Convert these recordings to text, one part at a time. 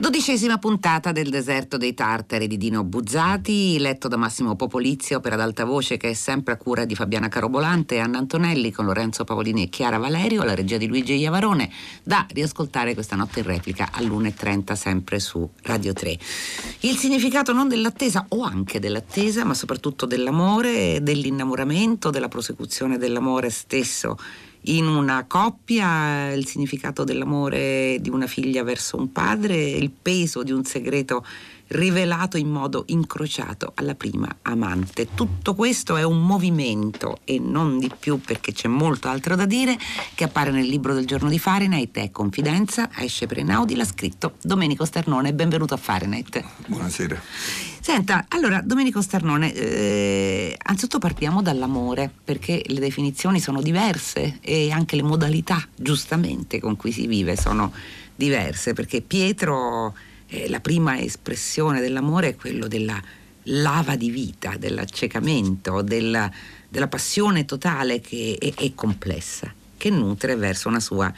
Dodicesima puntata del Deserto dei Tartari di Dino Buzzati, letto da Massimo Popolizio per ad alta voce che è sempre a cura di Fabiana Carobolante e Anna Antonelli con Lorenzo Pavolini e Chiara Valerio, la regia di Luigi Iavarone, da riascoltare questa notte in replica all'1.30 sempre su Radio 3. Il significato non dell'attesa o anche dell'attesa, ma soprattutto dell'amore, dell'innamoramento, della prosecuzione dell'amore stesso in una coppia, il significato dell'amore di una figlia verso un padre, il peso di un segreto rivelato in modo incrociato alla prima amante. Tutto questo è un movimento e non di più perché c'è molto altro da dire che appare nel libro del giorno di Fahrenheit, è Confidenza, esce per Enaudi, l'ha scritto Domenico Sternone, benvenuto a Fahrenheit. Buonasera. Senta, allora Domenico Sternone, eh, anzitutto partiamo dall'amore perché le definizioni sono diverse e anche le modalità giustamente con cui si vive sono diverse perché Pietro eh, la prima espressione dell'amore è quello della lava di vita, dell'accecamento, della, della passione totale che è, è, complessa, che nutre verso una sua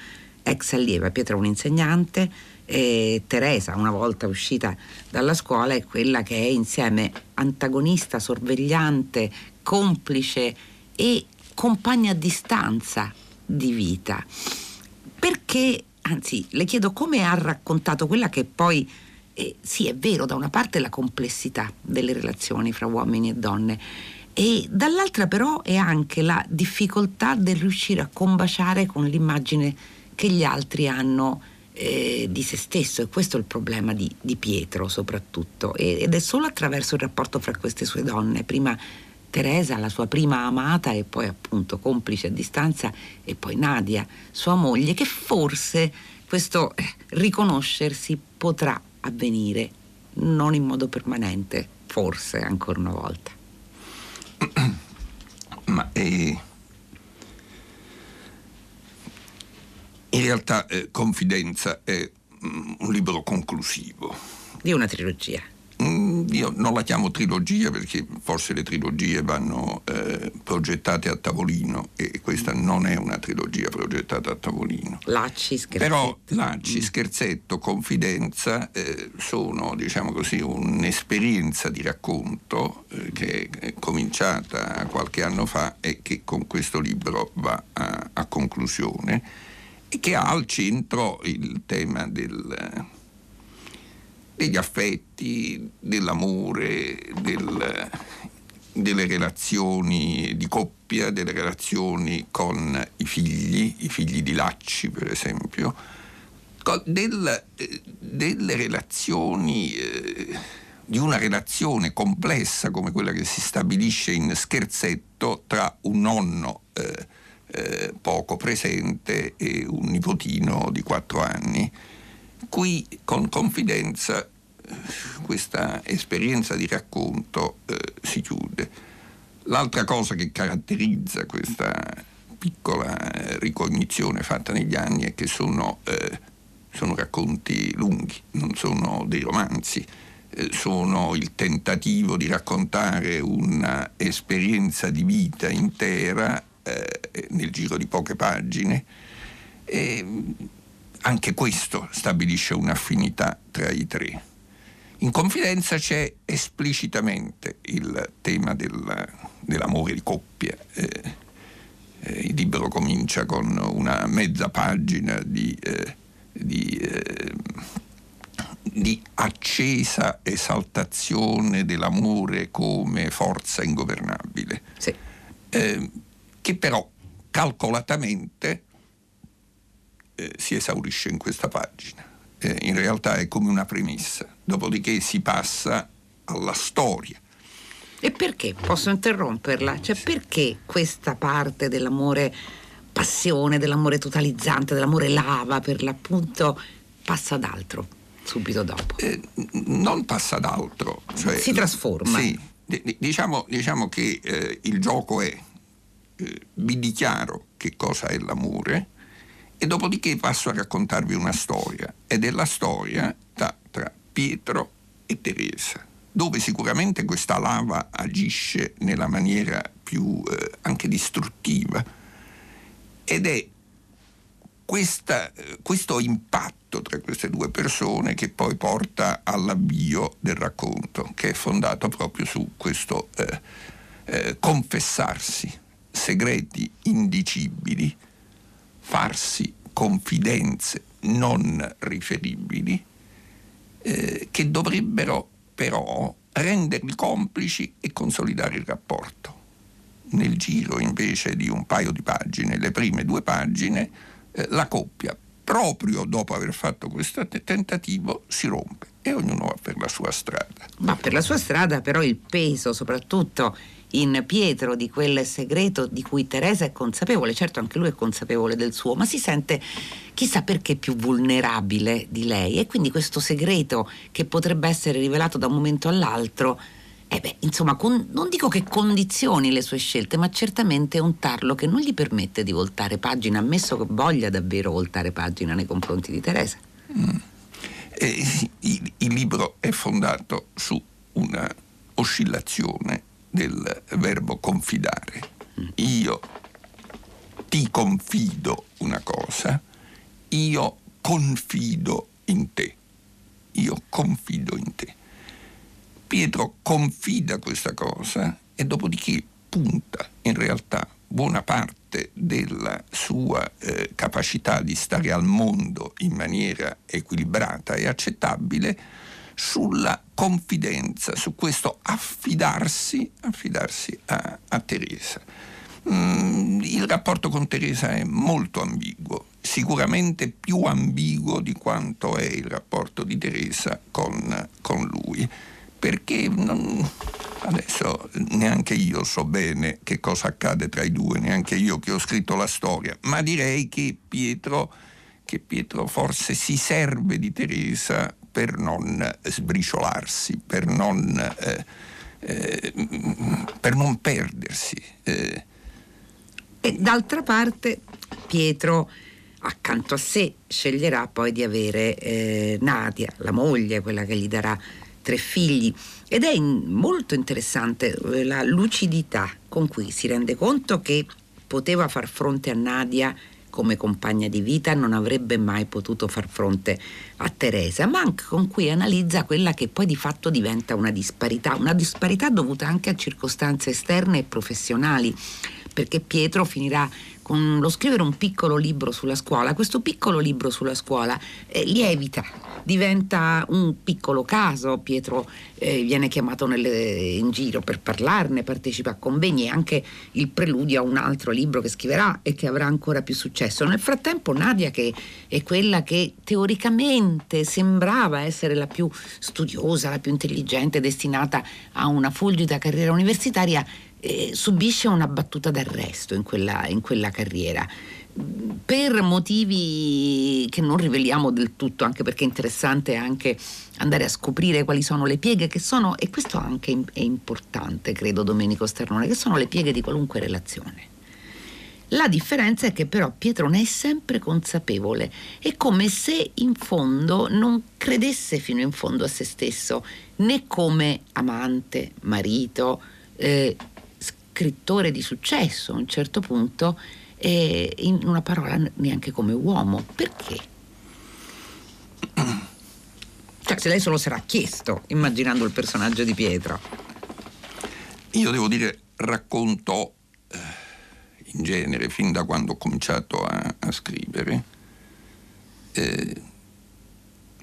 ex allieva. Pietro è un insegnante, e Teresa, una volta uscita dalla scuola, è quella che è insieme antagonista, sorvegliante, complice e compagna a distanza di vita. Perché anzi le chiedo come ha raccontato quella che poi, eh, sì è vero, da una parte la complessità delle relazioni fra uomini e donne, e dall'altra però è anche la difficoltà del riuscire a combaciare con l'immagine che gli altri hanno eh, di se stesso e questo è il problema di, di Pietro soprattutto ed è solo attraverso il rapporto fra queste sue donne, prima Teresa, la sua prima amata e poi appunto complice a distanza, e poi Nadia, sua moglie, che forse questo eh, riconoscersi potrà avvenire, non in modo permanente, forse ancora una volta. Ma eh, in realtà eh, Confidenza è mm, un libro conclusivo. Di una trilogia. Mm, io non la chiamo trilogia perché forse le trilogie vanno eh, progettate a tavolino e questa non è una trilogia progettata a tavolino. Lacci, scherzetto. Però Lacci, scherzetto, confidenza eh, sono diciamo così un'esperienza di racconto eh, che è cominciata qualche anno fa e che con questo libro va a, a conclusione che ha al centro il tema del degli affetti, dell'amore, del, delle relazioni di coppia, delle relazioni con i figli, i figli di Lacci per esempio, del, delle relazioni, eh, di una relazione complessa come quella che si stabilisce in scherzetto tra un nonno eh, eh, poco presente e un nipotino di quattro anni Qui con confidenza questa esperienza di racconto eh, si chiude. L'altra cosa che caratterizza questa piccola eh, ricognizione fatta negli anni è che sono, eh, sono racconti lunghi, non sono dei romanzi, eh, sono il tentativo di raccontare un'esperienza di vita intera eh, nel giro di poche pagine. E, anche questo stabilisce un'affinità tra i tre. In confidenza c'è esplicitamente il tema del, dell'amore di coppia. Eh, eh, il libro comincia con una mezza pagina di, eh, di, eh, di accesa esaltazione dell'amore come forza ingovernabile, sì. Che però calcolatamente eh, si esaurisce in questa pagina. Eh, in realtà è come una premessa, dopodiché si passa alla storia. E perché? Posso interromperla? Cioè perché questa parte dell'amore passione, dell'amore totalizzante, dell'amore lava per l'appunto passa ad altro subito dopo? Eh, non passa ad altro. Cioè, si trasforma. Sì, diciamo, diciamo, che eh, il gioco è eh, vi dichiaro che cosa è l'amore, e dopodiché passo a raccontarvi una storia, ed è la storia tra, tra Pietro e Teresa, dove sicuramente questa lava agisce nella maniera più eh, anche distruttiva, ed è questa, questo impatto tra queste due persone che poi porta all'avvio del racconto, che è fondato proprio su questo eh, eh, confessarsi segreti indicibili, farsi confidenze non riferibili, eh, che dovrebbero però renderli complici e consolidare il rapporto. Nel giro invece di un paio di pagine, le prime due pagine, eh, la coppia, proprio dopo aver fatto questo tentativo, si rompe e ognuno va per la sua strada. Ma per la sua strada però il peso soprattutto in Pietro di quel segreto di cui Teresa è consapevole, certo anche lui è consapevole del suo, ma si sente chissà perché più vulnerabile di lei e quindi questo segreto che potrebbe essere rivelato da un momento all'altro eh beh, insomma, con, non dico che condizioni le sue scelte, ma certamente è un tarlo che non gli permette di voltare pagina, ammesso che voglia davvero voltare pagina nei confronti di Teresa. Mm. Il, il libro è fondato su una oscillazione del verbo confidare. Io ti confido una cosa, io confido in te. Io confido in te. Pietro confida questa cosa e dopodiché punta in realtà buona parte della sua eh, capacità di stare al mondo in maniera equilibrata e accettabile sulla confidenza, su questo affidarsi, affidarsi a, a Teresa. Mm, il rapporto con Teresa è molto ambiguo, sicuramente più ambiguo di quanto è il rapporto di Teresa con, con lui perché non, adesso neanche io so bene che cosa accade tra i due, neanche io che ho scritto la storia, ma direi che Pietro, che Pietro forse si serve di Teresa per non sbriciolarsi, per non, eh, eh, per non perdersi. Eh. E d'altra parte Pietro accanto a sé sceglierà poi di avere eh, Nadia, la moglie, quella che gli darà tre figli ed è in, molto interessante eh, la lucidità con cui si rende conto che poteva far fronte a Nadia come compagna di vita non avrebbe mai potuto far fronte a Teresa, ma anche con cui analizza quella che poi di fatto diventa una disparità, una disparità dovuta anche a circostanze esterne e professionali, perché Pietro finirà con lo scrivere un piccolo libro sulla scuola. Questo piccolo libro sulla scuola eh, lievita diventa un piccolo caso, Pietro eh, viene chiamato nelle, in giro per parlarne, partecipa a convegni, è anche il preludio a un altro libro che scriverà e che avrà ancora più successo. Nel frattempo Nadia, che è quella che teoricamente sembrava essere la più studiosa, la più intelligente, destinata a una fulgida carriera universitaria, eh, subisce una battuta d'arresto in quella, in quella carriera per motivi che non riveliamo del tutto, anche perché è interessante anche andare a scoprire quali sono le pieghe che sono, e questo anche è importante, credo Domenico Sternone, che sono le pieghe di qualunque relazione. La differenza è che però Pietro ne è sempre consapevole, è come se in fondo non credesse fino in fondo a se stesso, né come amante, marito, eh, scrittore di successo a un certo punto, e in una parola neanche come uomo. Perché? Cioè, se lei se lo sarà chiesto immaginando il personaggio di Pietro. Io devo dire, racconto eh, in genere, fin da quando ho cominciato a, a scrivere, eh,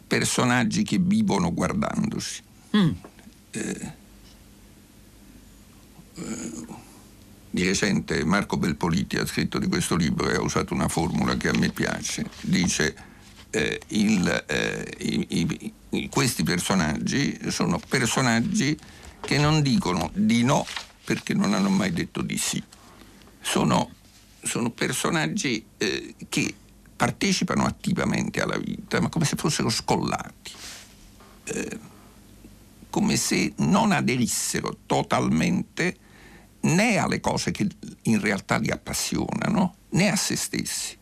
personaggi che vivono guardandosi. Mm. Eh, eh di recente Marco Belpoliti ha scritto di questo libro e ha usato una formula che a me piace. Dice eh, il, eh, i, i, questi personaggi sono personaggi che non dicono di no perché non hanno mai detto di sì. Sono, sono personaggi eh, che partecipano attivamente alla vita, ma come se fossero scollati, eh, come se non aderissero totalmente né alle cose che in realtà li appassionano, né a se stessi.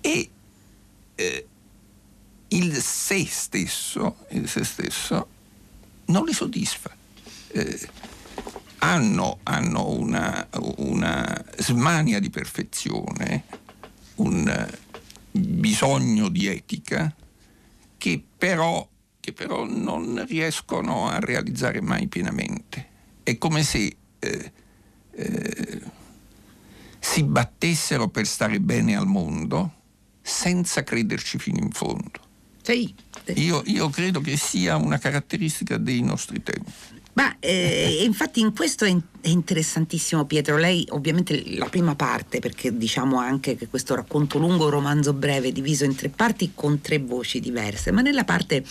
E eh, il sé stesso, il se stesso non li soddisfa. Eh, hanno, hanno una, una, smania di perfezione, un, bisogno di etica che però, che però, non riescono a realizzare mai pienamente. È come se eh, eh, si battessero per stare bene al mondo senza crederci fino in fondo. Sì. Io, io credo che sia una caratteristica dei nostri tempi. Ma eh, infatti in questo è, interessantissimo Pietro, lei ovviamente la prima parte, perché diciamo anche che questo racconto lungo, romanzo breve, diviso in tre parti con tre voci diverse, ma nella parte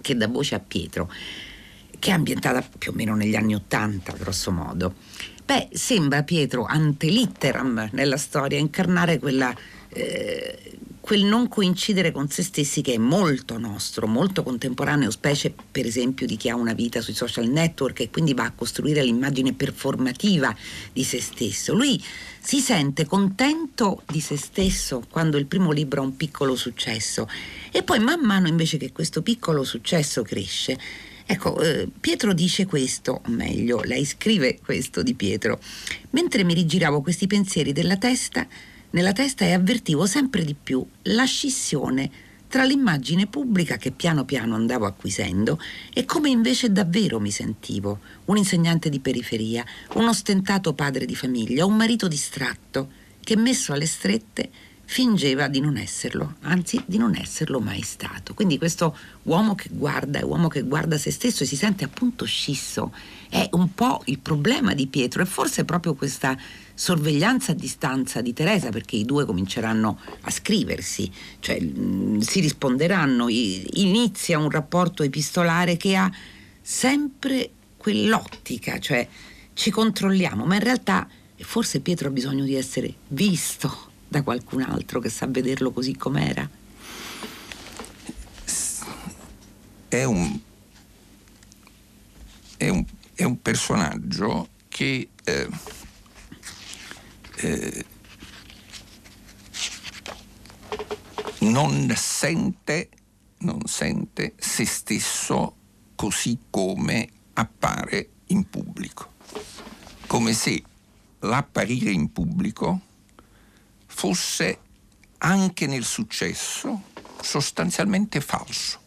che dà voce a Pietro, che è ambientata più o meno negli anni Ottanta, grosso modo, beh, sembra Pietro ante litteram nella storia incarnare quella... Eh, quel non coincidere con se stessi che è molto nostro, molto contemporaneo, specie per esempio di chi ha una vita sui social network e quindi va a costruire l'immagine performativa di se stesso. Lui si sente contento di se stesso quando il primo libro ha un piccolo successo e poi man mano invece che questo piccolo successo cresce, Ecco, eh, Pietro dice questo, o meglio, lei scrive questo di Pietro. Mentre mi rigiravo questi pensieri della testa, nella testa e avvertivo sempre di più la scissione tra l'immagine pubblica che piano piano andavo acquisendo e come invece davvero mi sentivo, un insegnante di periferia, un ostentato padre di famiglia, un marito distratto che messo alle strette fingeva di non esserlo, anzi di non esserlo mai stato. Quindi questo uomo che guarda è uomo che guarda se stesso e si sente appunto scisso. È un po' il problema di Pietro e forse proprio questa sorveglianza a distanza di Teresa perché i due cominceranno a scriversi, cioè mm, si risponderanno, inizia un rapporto epistolare che ha sempre quell'ottica, cioè ci controlliamo, ma in realtà forse Pietro ha bisogno di essere visto da qualcun altro che sa vederlo così com'era. È un, è un, è un personaggio che eh, eh, non, sente, non sente se stesso così come appare in pubblico, come se l'apparire in pubblico fosse anche nel successo sostanzialmente falso,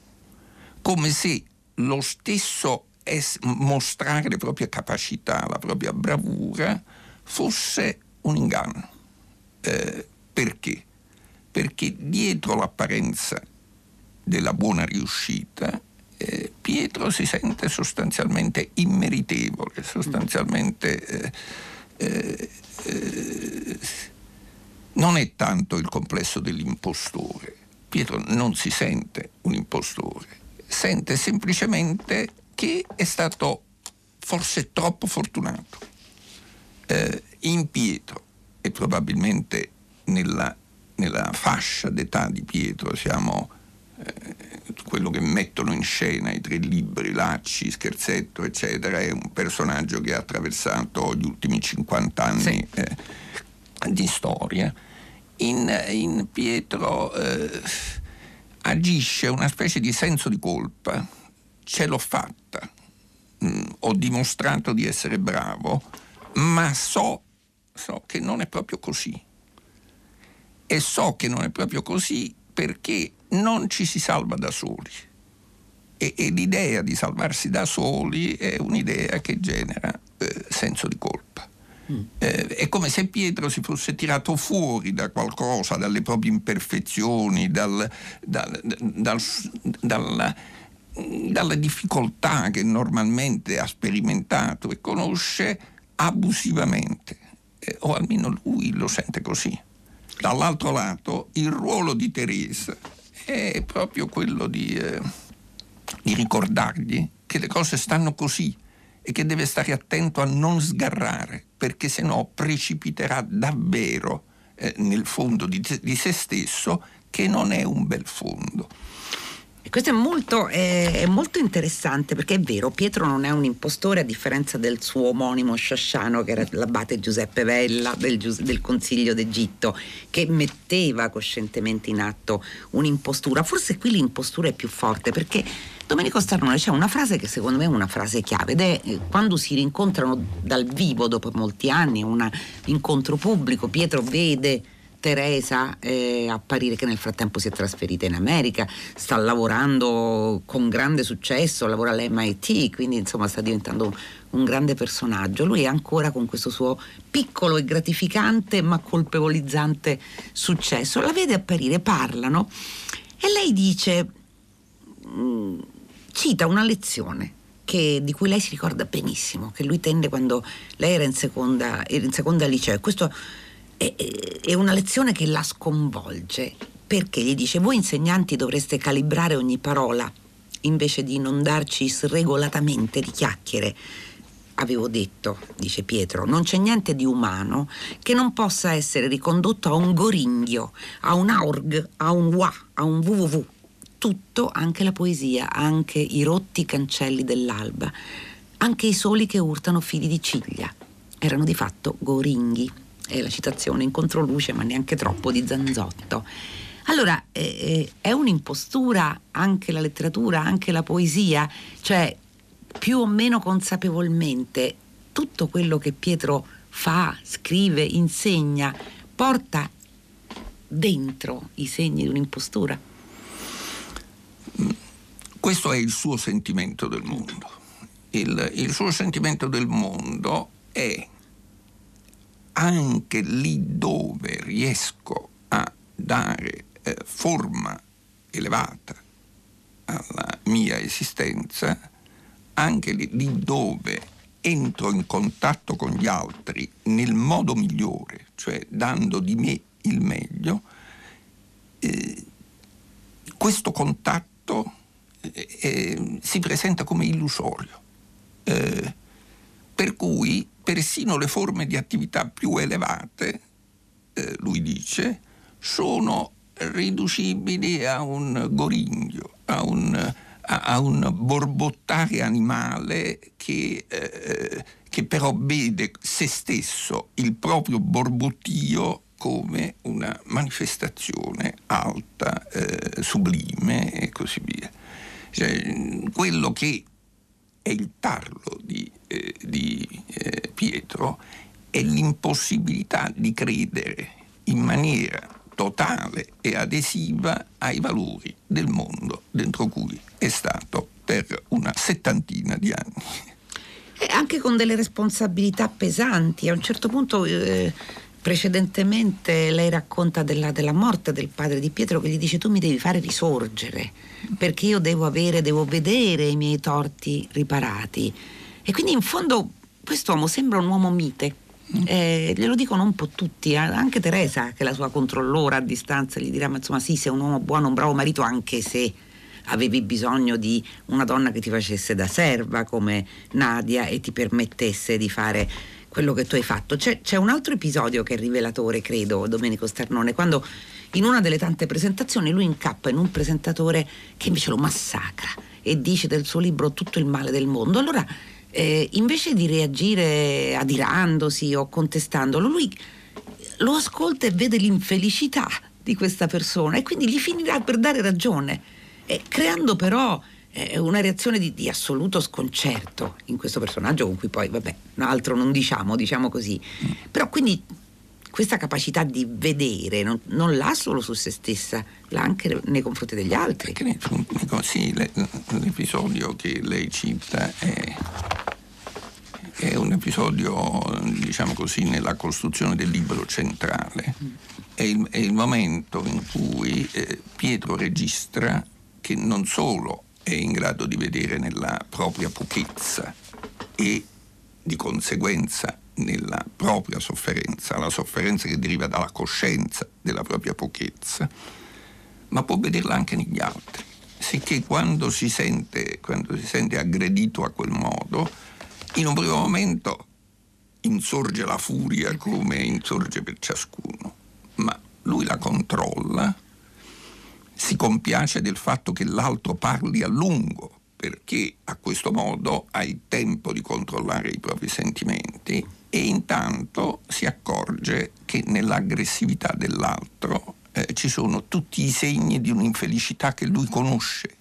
come se lo stesso es- mostrare le proprie capacità, la propria bravura, fosse un inganno. Eh, perché? Perché dietro l'apparenza della buona riuscita eh, Pietro si sente sostanzialmente immeritevole, sostanzialmente eh, eh, eh, non è tanto il complesso dell'impostore. Pietro non si sente un impostore, sente semplicemente che è stato forse troppo fortunato eh, in Pietro e probabilmente nella, nella, fascia d'età di Pietro siamo eh, quello che mettono in scena i tre libri, Lacci, Scherzetto, eccetera, è un personaggio che ha attraversato gli ultimi 50 anni sì. eh, di storia. In, in Pietro eh, agisce una specie di senso di colpa, ce l'ho fatta, mm, ho dimostrato di essere bravo, ma so, so che non è proprio così. E so che non è proprio così perché non ci si salva da soli. E, e l'idea di salvarsi da soli è un'idea che genera eh, senso di colpa. Eh, è come se Pietro si fosse tirato fuori da qualcosa, dalle proprie imperfezioni, dal, dal, dal, dalla, dalla difficoltà che normalmente ha sperimentato e conosce abusivamente, eh, o almeno lui lo sente così. Dall'altro lato, il ruolo di Teresa è proprio quello di, eh, di ricordargli che le cose stanno così e che deve stare attento a non sgarrare, perché se no precipiterà davvero eh, nel fondo di, di se stesso, che non è un bel fondo. Questo è molto, è, è molto, interessante perché è vero, Pietro non è un impostore a differenza del suo omonimo Sciasciano che era l'abate Giuseppe Vella del, del Consiglio d'Egitto che metteva coscientemente in atto un'impostura. Forse qui l'impostura è più forte perché Domenico Starnone c'è una frase che secondo me è una frase chiave ed è eh, quando si rincontrano dal vivo dopo molti anni, un incontro pubblico, Pietro vede Teresa eh, apparire che nel frattempo si è trasferita in America, sta lavorando con grande successo, lavora all'MIT, quindi insomma sta diventando un grande personaggio. Lui è ancora con questo suo piccolo e gratificante ma colpevolizzante successo. La vede apparire, parlano e lei dice, mm, cita una lezione che, di cui lei si ricorda benissimo, che lui tenne quando lei era in seconda, era in seconda liceo. Questo è, è una lezione che la sconvolge perché gli dice voi insegnanti dovreste calibrare ogni parola invece di non darci sregolatamente di chiacchiere. Avevo detto, dice Pietro, non c'è niente di umano che non possa essere ricondotto a un goringhio, a un aurg, a un wa, a un www. Tutto, anche la poesia, anche i rotti cancelli dell'alba, anche i soli che urtano fili di ciglia. Erano di fatto goringhi è la citazione in controluce, ma neanche troppo, di Zanzotto. Allora, eh, eh, è un'impostura anche la letteratura, anche la poesia, cioè più o meno consapevolmente tutto quello che Pietro fa, scrive, insegna, porta dentro i segni di un'impostura. Questo è il suo sentimento del mondo. Il, il suo sentimento del mondo è anche lì dove riesco a dare eh, forma elevata alla mia esistenza, anche lì, dove entro in contatto con gli altri nel modo migliore, cioè dando di me il meglio, eh, questo contatto eh, eh, si presenta come illusorio. Eh, per cui persino le forme di attività più elevate, eh, lui dice, sono riducibili a un goringhio, a un, a, a un borbottare animale che, eh, che però vede se stesso, il proprio borbottio, come una manifestazione alta, eh, sublime e così via. Cioè, quello che è il tarlo di, eh, di eh, Pietro è l'impossibilità di credere in maniera totale e adesiva ai valori del mondo dentro cui è stato per una settantina di anni. E anche con delle responsabilità pesanti. A un certo punto eh, precedentemente lei racconta della, della, morte del padre di Pietro che gli dice tu mi devi fare risorgere perché io devo avere, devo vedere i miei torti riparati. E quindi in fondo quest'uomo sembra un uomo mite. Eh, glielo dicono un po' tutti, eh. anche Teresa che è la sua controllora a distanza gli dirà ma insomma sì sei un uomo buono, un bravo marito anche se avevi bisogno di una donna che ti facesse da serva come Nadia e ti permettesse di fare quello che tu hai fatto. C'è, c'è, un altro episodio che è rivelatore, credo, Domenico Sternone, quando in una delle tante presentazioni lui incappa in un presentatore che invece lo massacra e dice del suo libro tutto il male del mondo. Allora, eh, invece di reagire adirandosi o contestandolo, lui lo ascolta e vede l'infelicità di questa persona e quindi gli finirà per dare ragione, eh, creando però è una reazione di, di, assoluto sconcerto in questo personaggio con cui poi, vabbè, altro non diciamo, diciamo così. Mm. Però quindi questa capacità di vedere non, non, l'ha solo su se stessa, l'ha anche nei confronti degli altri. Perché, sì, l'episodio che lei cita è, è un episodio, diciamo così, nella costruzione del libro centrale. Mm. È, il, è il, momento in cui eh, Pietro registra che non solo è in grado di vedere nella propria pochezza e di conseguenza nella propria sofferenza, la sofferenza che deriva dalla coscienza della propria pochezza, ma può vederla anche negli altri, sicché quando si sente, quando si sente aggredito a quel modo, in un primo momento insorge la furia come insorge per ciascuno, ma lui la controlla si compiace del fatto che l'altro parli a lungo, perché a questo modo hai tempo di controllare i propri sentimenti e intanto si accorge che nell'aggressività dell'altro eh, ci sono tutti i segni di un'infelicità che lui conosce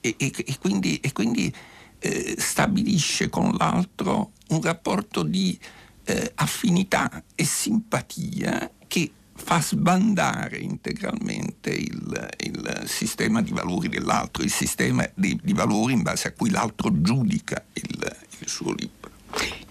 e, e, e quindi, e quindi eh, stabilisce con l'altro un rapporto di eh, affinità e simpatia che fa sbandare integralmente il, il, sistema di valori dell'altro, il sistema di, di, valori in base a cui l'altro giudica il, il suo libro.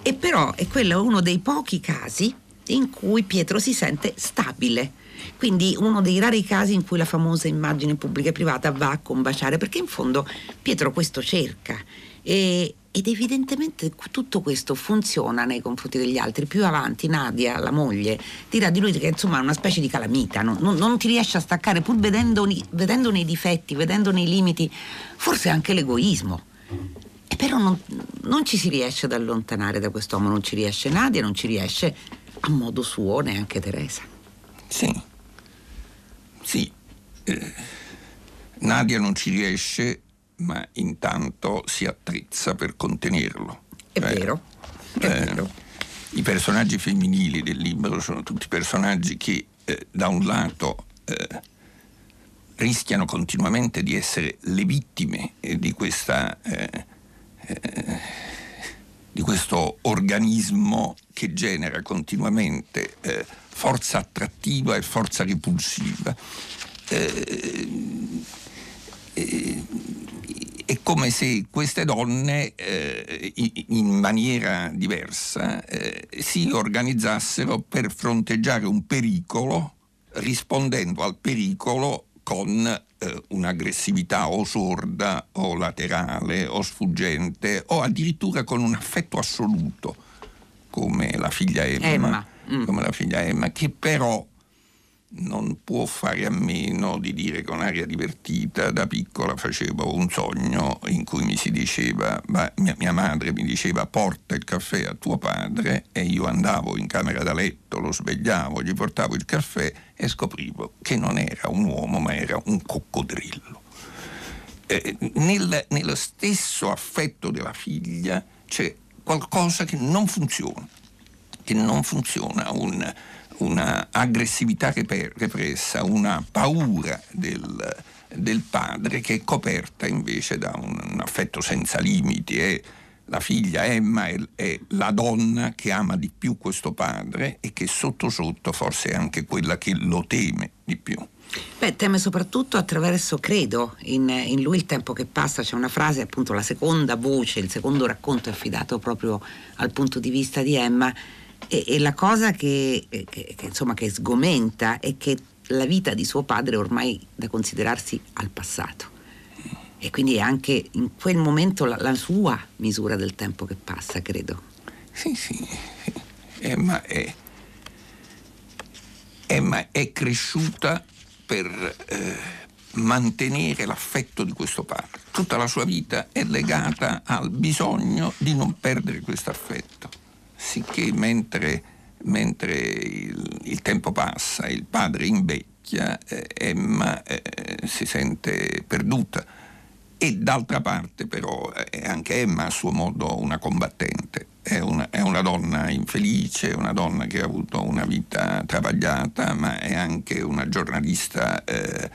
E però è quello uno dei pochi casi in cui Pietro si sente stabile. Quindi uno dei rari casi in cui la famosa immagine pubblica e privata va a combaciare, perché in fondo Pietro questo cerca. E, ed evidentemente tutto questo funziona nei confronti degli altri. Più avanti Nadia, la moglie, dirà di lui che insomma è una specie di calamita, non, non, non ti riesce a staccare pur vedendone i difetti, vedendone i limiti, forse anche l'egoismo. E però non, non ci si riesce ad allontanare da quest'uomo, non ci riesce Nadia, non ci riesce a modo suo neanche Teresa. Sì, sì. Eh, Nadia non ci riesce, ma intanto si attrezza per contenerlo. È eh, vero, è eh, vero. I personaggi femminili del libro sono tutti personaggi che eh, da un lato eh, rischiano continuamente di essere le vittime di questa eh, di questo organismo che genera continuamente eh, forza attrattiva e forza repulsiva. Eh, eh, come se queste donne eh, in maniera diversa eh, si organizzassero per fronteggiare un pericolo rispondendo al pericolo con eh, un'aggressività o sorda o laterale o sfuggente o addirittura con un affetto assoluto come la figlia Emma, Emma. Mm. Come la figlia Emma che però non può fare a meno di dire con aria divertita, da piccola facevo un sogno in cui mi si diceva, mia, mia, madre mi diceva porta il caffè a tuo padre e io andavo in camera da letto, lo svegliavo, gli portavo il caffè e scoprivo che non era un uomo ma era un coccodrillo. Eh, nel, nello stesso affetto della figlia c'è qualcosa che non funziona, che non funziona, un, una aggressività repressa, una paura del, del, padre che è coperta invece da un, un affetto senza limiti. E la figlia Emma è, è, la donna che ama di più questo padre e che sotto sotto forse è anche quella che lo teme di più. Beh, teme soprattutto attraverso, credo, in, in, lui il tempo che passa, c'è una frase, appunto la seconda voce, il secondo racconto è affidato proprio al punto di vista di Emma, e, e la cosa che, che, che, insomma, che sgomenta è che la vita di suo padre è ormai da considerarsi al passato. E quindi è anche in quel momento la, la sua misura del tempo che passa, credo. Sì, sì. Emma è, Emma è cresciuta per eh, mantenere l'affetto di questo padre. Tutta la sua vita è legata al bisogno di non perdere questo affetto sicché mentre, mentre il, il, tempo passa, il padre invecchia, eh, Emma eh, si sente perduta. E d'altra parte però è anche Emma a suo modo una combattente, è una, è una, donna infelice, una donna che ha avuto una vita travagliata, ma è anche una giornalista eh,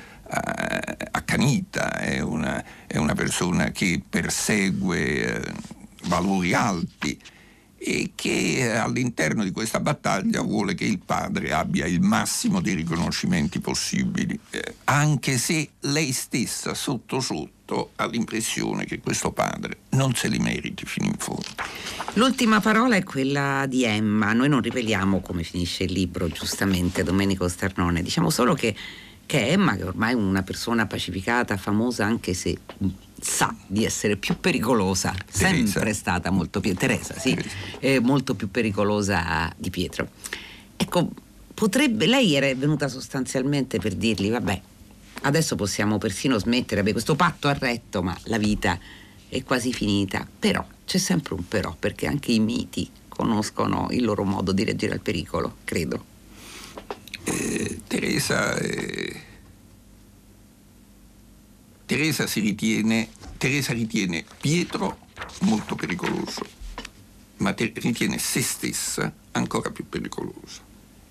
accanita, è una, è una, persona che persegue eh, valori alti e che eh, all'interno di questa battaglia vuole che il padre abbia il massimo dei riconoscimenti possibili, eh, anche se lei stessa sotto sotto ha l'impressione che questo padre non se li meriti fino in fondo. L'ultima parola è quella di Emma, noi non riveliamo come finisce il libro, giustamente Domenico Sternone, diciamo solo che, che Emma, che ormai è una persona pacificata, famosa anche se sa di essere più pericolosa, Teresa. sempre stata molto più Teresa, sì, Teresa. molto più pericolosa di Pietro. Ecco, potrebbe lei era venuta sostanzialmente per dirgli vabbè, adesso possiamo persino smettere, beh, questo patto ha retto, ma la vita è quasi finita. Però c'è sempre un però, perché anche i miti conoscono il loro modo di reagire al pericolo, credo. Eh, Teresa eh, Teresa, ritiene, Teresa ritiene Pietro molto pericoloso, ma te, ritiene se stessa ancora più pericolosa.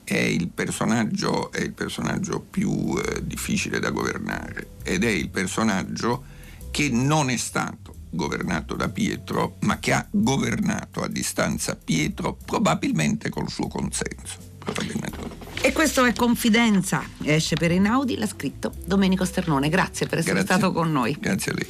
È il personaggio, è il personaggio più eh, difficile da governare ed è il personaggio che non è stato governato da Pietro, ma che ha governato a distanza Pietro probabilmente col suo consenso. Probabilmente. E questo è Confidenza, esce per Einaudi, l'ha scritto Domenico Sternone. Grazie per essere Grazie. stato con noi. Grazie a lei.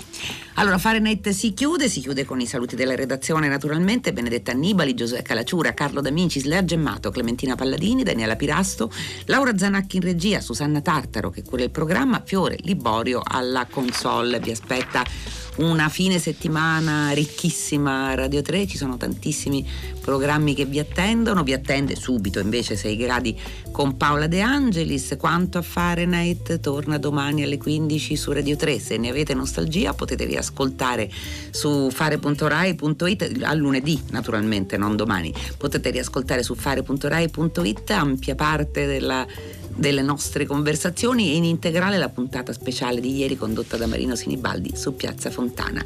Allora, Fahrenheit si chiude, si chiude con i saluti della redazione naturalmente, Benedetta Annibali, Giosuè Calacciura, Carlo D'Amici, Lea Gemmato, Clementina Palladini, Daniela Pirasto, Laura Zanacchi in regia, Susanna Tartaro che cura il programma, Fiore Liborio alla console. Vi aspetta una fine settimana ricchissima Radio 3, ci sono tantissimi programmi che vi attendono, vi attende subito invece 6 gradi con Paola De Angelis, quanto a Fahrenheit torna domani alle 15 su Radio 3, se ne avete nostalgia potete riascoltare su fare.rai.it a lunedì naturalmente, non domani, potete riascoltare su fare.rai.it ampia parte della delle nostre conversazioni e in integrale la puntata speciale di ieri condotta da Marino Sinibaldi su Piazza Fontana.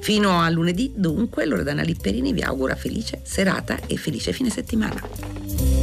Fino a lunedì, dunque, Loredana Lipperini vi augura felice serata e felice fine settimana.